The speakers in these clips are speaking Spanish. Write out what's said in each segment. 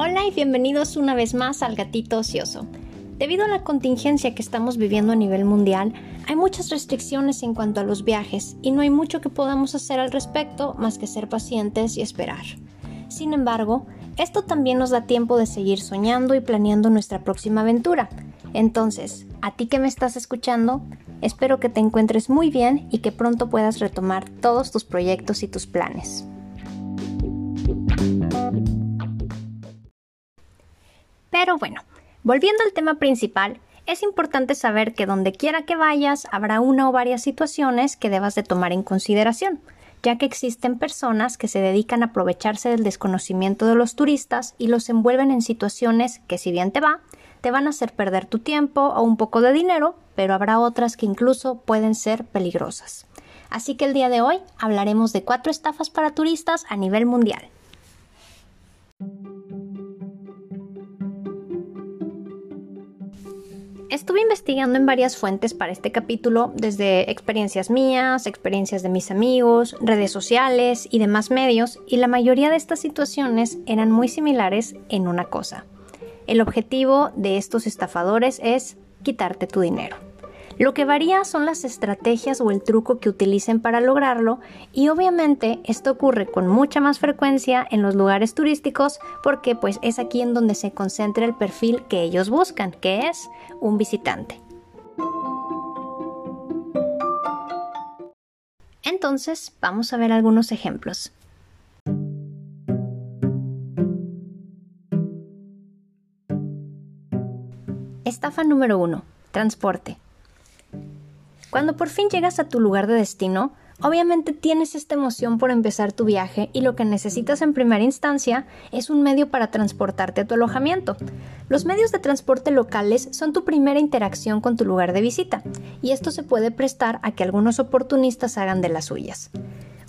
Hola y bienvenidos una vez más al Gatito Ocioso. Debido a la contingencia que estamos viviendo a nivel mundial, hay muchas restricciones en cuanto a los viajes y no hay mucho que podamos hacer al respecto más que ser pacientes y esperar. Sin embargo, esto también nos da tiempo de seguir soñando y planeando nuestra próxima aventura. Entonces, a ti que me estás escuchando, espero que te encuentres muy bien y que pronto puedas retomar todos tus proyectos y tus planes. Pero bueno, volviendo al tema principal, es importante saber que donde quiera que vayas habrá una o varias situaciones que debas de tomar en consideración, ya que existen personas que se dedican a aprovecharse del desconocimiento de los turistas y los envuelven en situaciones que si bien te va, te van a hacer perder tu tiempo o un poco de dinero, pero habrá otras que incluso pueden ser peligrosas. Así que el día de hoy hablaremos de cuatro estafas para turistas a nivel mundial. Estuve investigando en varias fuentes para este capítulo, desde experiencias mías, experiencias de mis amigos, redes sociales y demás medios, y la mayoría de estas situaciones eran muy similares en una cosa. El objetivo de estos estafadores es quitarte tu dinero. Lo que varía son las estrategias o el truco que utilicen para lograrlo y obviamente esto ocurre con mucha más frecuencia en los lugares turísticos porque pues es aquí en donde se concentra el perfil que ellos buscan, que es un visitante. Entonces, vamos a ver algunos ejemplos. Estafa número 1. Transporte. Cuando por fin llegas a tu lugar de destino, obviamente tienes esta emoción por empezar tu viaje y lo que necesitas en primera instancia es un medio para transportarte a tu alojamiento. Los medios de transporte locales son tu primera interacción con tu lugar de visita y esto se puede prestar a que algunos oportunistas hagan de las suyas.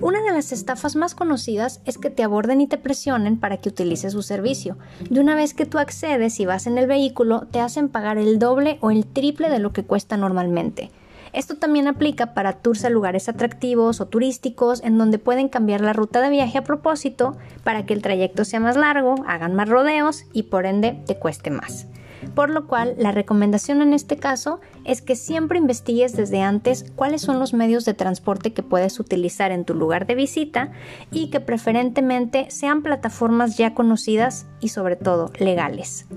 Una de las estafas más conocidas es que te aborden y te presionen para que utilices su servicio. Y una vez que tú accedes y vas en el vehículo, te hacen pagar el doble o el triple de lo que cuesta normalmente. Esto también aplica para tours a lugares atractivos o turísticos en donde pueden cambiar la ruta de viaje a propósito para que el trayecto sea más largo, hagan más rodeos y por ende te cueste más. Por lo cual, la recomendación en este caso es que siempre investigues desde antes cuáles son los medios de transporte que puedes utilizar en tu lugar de visita y que preferentemente sean plataformas ya conocidas y sobre todo legales.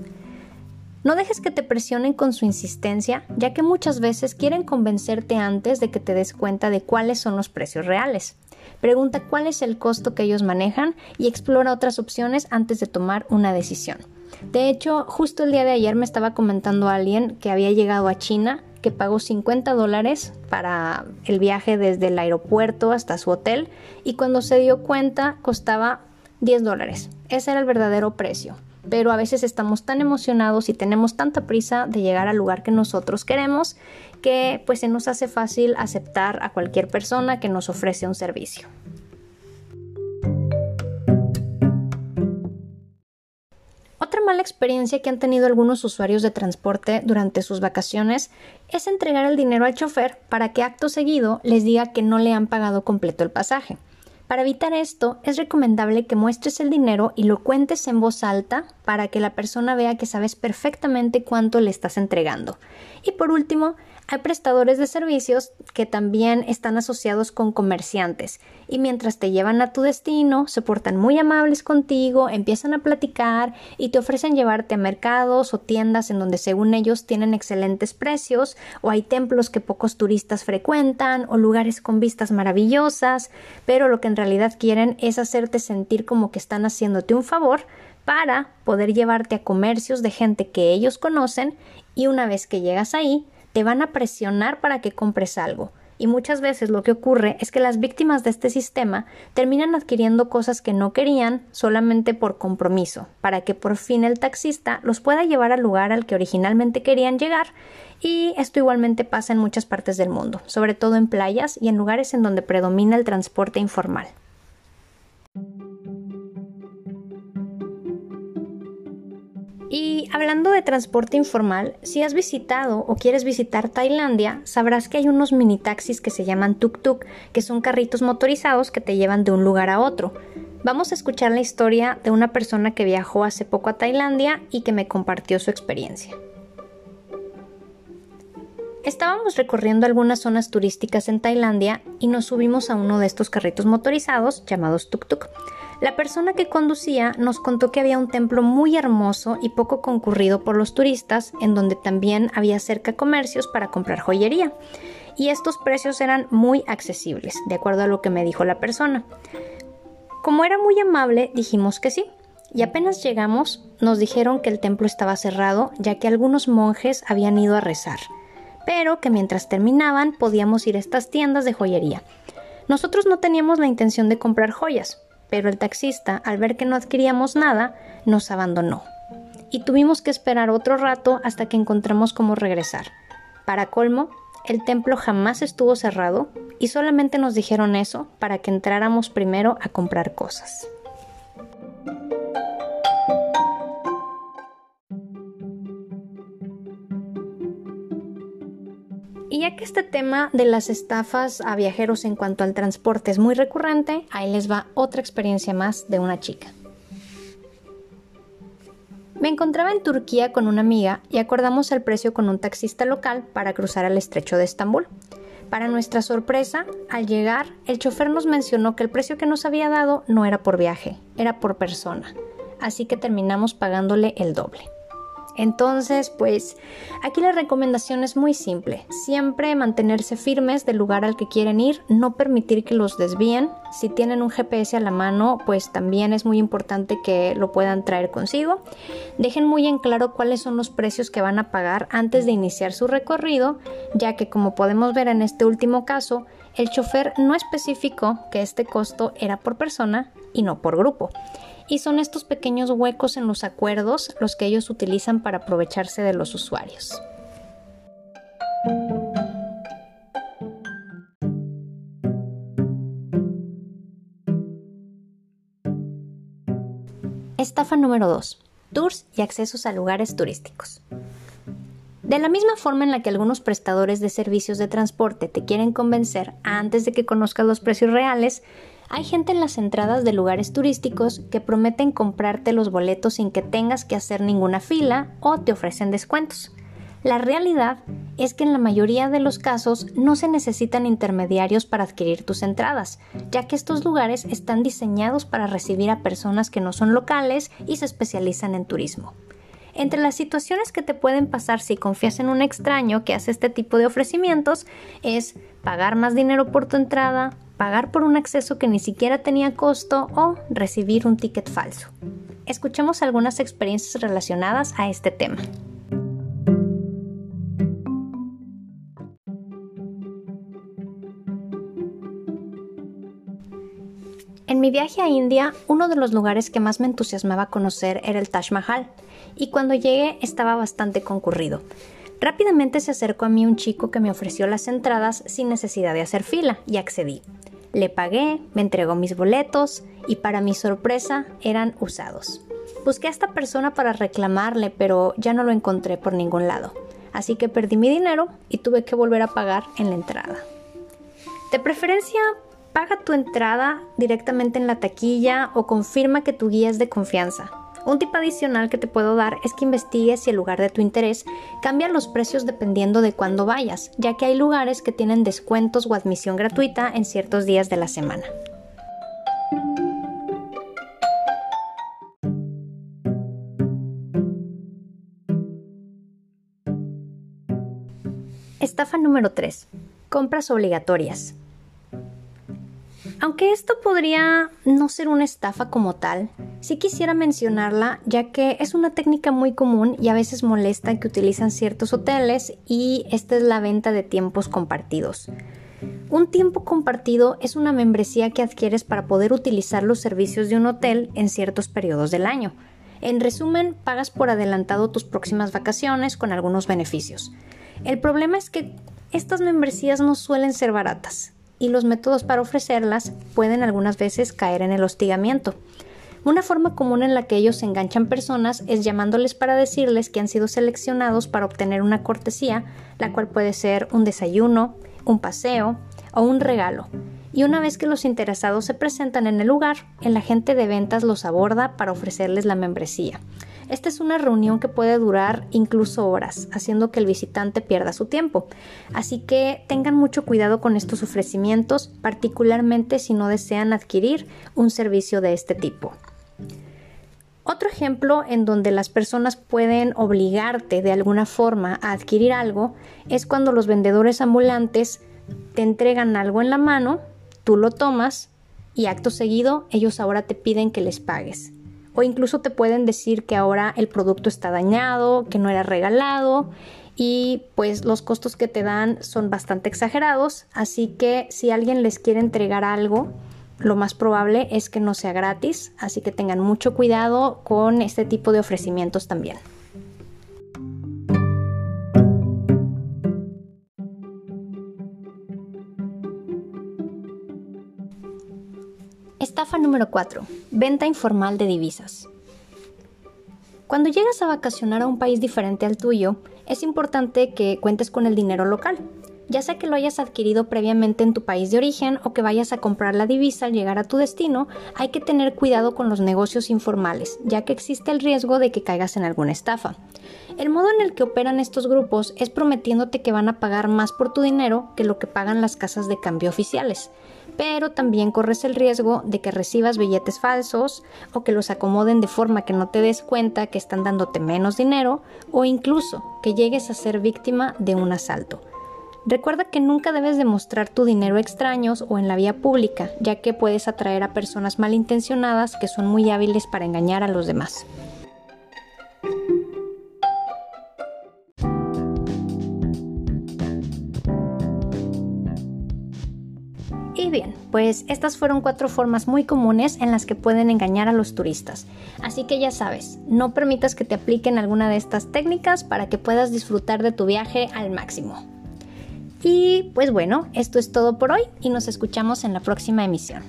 No dejes que te presionen con su insistencia, ya que muchas veces quieren convencerte antes de que te des cuenta de cuáles son los precios reales. Pregunta cuál es el costo que ellos manejan y explora otras opciones antes de tomar una decisión. De hecho, justo el día de ayer me estaba comentando alguien que había llegado a China, que pagó 50 dólares para el viaje desde el aeropuerto hasta su hotel y cuando se dio cuenta costaba 10 dólares. Ese era el verdadero precio pero a veces estamos tan emocionados y tenemos tanta prisa de llegar al lugar que nosotros queremos que pues se nos hace fácil aceptar a cualquier persona que nos ofrece un servicio. Otra mala experiencia que han tenido algunos usuarios de transporte durante sus vacaciones es entregar el dinero al chofer para que acto seguido les diga que no le han pagado completo el pasaje. Para evitar esto, es recomendable que muestres el dinero y lo cuentes en voz alta para que la persona vea que sabes perfectamente cuánto le estás entregando. Y por último, hay prestadores de servicios que también están asociados con comerciantes y mientras te llevan a tu destino se portan muy amables contigo, empiezan a platicar y te ofrecen llevarte a mercados o tiendas en donde según ellos tienen excelentes precios o hay templos que pocos turistas frecuentan o lugares con vistas maravillosas, pero lo que en realidad quieren es hacerte sentir como que están haciéndote un favor para poder llevarte a comercios de gente que ellos conocen y una vez que llegas ahí te van a presionar para que compres algo. Y muchas veces lo que ocurre es que las víctimas de este sistema terminan adquiriendo cosas que no querían solamente por compromiso, para que por fin el taxista los pueda llevar al lugar al que originalmente querían llegar. Y esto igualmente pasa en muchas partes del mundo, sobre todo en playas y en lugares en donde predomina el transporte informal. Y hablando de transporte informal, si has visitado o quieres visitar Tailandia, sabrás que hay unos mini taxis que se llaman tuk-tuk, que son carritos motorizados que te llevan de un lugar a otro. Vamos a escuchar la historia de una persona que viajó hace poco a Tailandia y que me compartió su experiencia. Estábamos recorriendo algunas zonas turísticas en Tailandia y nos subimos a uno de estos carritos motorizados llamados tuk-tuk. La persona que conducía nos contó que había un templo muy hermoso y poco concurrido por los turistas, en donde también había cerca comercios para comprar joyería. Y estos precios eran muy accesibles, de acuerdo a lo que me dijo la persona. Como era muy amable, dijimos que sí. Y apenas llegamos, nos dijeron que el templo estaba cerrado, ya que algunos monjes habían ido a rezar pero que mientras terminaban podíamos ir a estas tiendas de joyería. Nosotros no teníamos la intención de comprar joyas, pero el taxista, al ver que no adquiríamos nada, nos abandonó. Y tuvimos que esperar otro rato hasta que encontramos cómo regresar. Para colmo, el templo jamás estuvo cerrado y solamente nos dijeron eso para que entráramos primero a comprar cosas. Y ya que este tema de las estafas a viajeros en cuanto al transporte es muy recurrente, ahí les va otra experiencia más de una chica. Me encontraba en Turquía con una amiga y acordamos el precio con un taxista local para cruzar el estrecho de Estambul. Para nuestra sorpresa, al llegar, el chofer nos mencionó que el precio que nos había dado no era por viaje, era por persona, así que terminamos pagándole el doble. Entonces, pues aquí la recomendación es muy simple. Siempre mantenerse firmes del lugar al que quieren ir, no permitir que los desvíen. Si tienen un GPS a la mano, pues también es muy importante que lo puedan traer consigo. Dejen muy en claro cuáles son los precios que van a pagar antes de iniciar su recorrido, ya que como podemos ver en este último caso, el chofer no especificó que este costo era por persona y no por grupo y son estos pequeños huecos en los acuerdos los que ellos utilizan para aprovecharse de los usuarios. Estafa número 2. Tours y accesos a lugares turísticos. De la misma forma en la que algunos prestadores de servicios de transporte te quieren convencer antes de que conozcas los precios reales, hay gente en las entradas de lugares turísticos que prometen comprarte los boletos sin que tengas que hacer ninguna fila o te ofrecen descuentos. La realidad es que en la mayoría de los casos no se necesitan intermediarios para adquirir tus entradas, ya que estos lugares están diseñados para recibir a personas que no son locales y se especializan en turismo. Entre las situaciones que te pueden pasar si confías en un extraño que hace este tipo de ofrecimientos es pagar más dinero por tu entrada, pagar por un acceso que ni siquiera tenía costo o recibir un ticket falso. Escuchemos algunas experiencias relacionadas a este tema. Mi viaje a India, uno de los lugares que más me entusiasmaba conocer era el Taj Mahal, y cuando llegué estaba bastante concurrido. Rápidamente se acercó a mí un chico que me ofreció las entradas sin necesidad de hacer fila y accedí. Le pagué, me entregó mis boletos y para mi sorpresa eran usados. Busqué a esta persona para reclamarle, pero ya no lo encontré por ningún lado. Así que perdí mi dinero y tuve que volver a pagar en la entrada. De preferencia, paga tu entrada directamente en la taquilla o confirma que tu guía es de confianza. Un tip adicional que te puedo dar es que investigues si el lugar de tu interés cambia los precios dependiendo de cuándo vayas, ya que hay lugares que tienen descuentos o admisión gratuita en ciertos días de la semana. Estafa número 3. Compras obligatorias. Aunque esto podría no ser una estafa como tal, sí quisiera mencionarla ya que es una técnica muy común y a veces molesta que utilizan ciertos hoteles y esta es la venta de tiempos compartidos. Un tiempo compartido es una membresía que adquieres para poder utilizar los servicios de un hotel en ciertos periodos del año. En resumen, pagas por adelantado tus próximas vacaciones con algunos beneficios. El problema es que estas membresías no suelen ser baratas y los métodos para ofrecerlas pueden algunas veces caer en el hostigamiento. Una forma común en la que ellos enganchan personas es llamándoles para decirles que han sido seleccionados para obtener una cortesía, la cual puede ser un desayuno, un paseo o un regalo. y una vez que los interesados se presentan en el lugar, el agente de ventas los aborda para ofrecerles la membresía. Esta es una reunión que puede durar incluso horas, haciendo que el visitante pierda su tiempo. Así que tengan mucho cuidado con estos ofrecimientos, particularmente si no desean adquirir un servicio de este tipo. Otro ejemplo en donde las personas pueden obligarte de alguna forma a adquirir algo es cuando los vendedores ambulantes te entregan algo en la mano, tú lo tomas y acto seguido ellos ahora te piden que les pagues. O incluso te pueden decir que ahora el producto está dañado, que no era regalado y pues los costos que te dan son bastante exagerados. Así que si alguien les quiere entregar algo, lo más probable es que no sea gratis, así que tengan mucho cuidado con este tipo de ofrecimientos también. Número 4. Venta informal de divisas. Cuando llegas a vacacionar a un país diferente al tuyo, es importante que cuentes con el dinero local ya sea que lo hayas adquirido previamente en tu país de origen o que vayas a comprar la divisa al llegar a tu destino, hay que tener cuidado con los negocios informales, ya que existe el riesgo de que caigas en alguna estafa. El modo en el que operan estos grupos es prometiéndote que van a pagar más por tu dinero que lo que pagan las casas de cambio oficiales, pero también corres el riesgo de que recibas billetes falsos o que los acomoden de forma que no te des cuenta que están dándote menos dinero o incluso que llegues a ser víctima de un asalto. Recuerda que nunca debes demostrar tu dinero a extraños o en la vía pública, ya que puedes atraer a personas malintencionadas que son muy hábiles para engañar a los demás. Y bien, pues estas fueron cuatro formas muy comunes en las que pueden engañar a los turistas. Así que ya sabes, no permitas que te apliquen alguna de estas técnicas para que puedas disfrutar de tu viaje al máximo. Y pues bueno, esto es todo por hoy y nos escuchamos en la próxima emisión.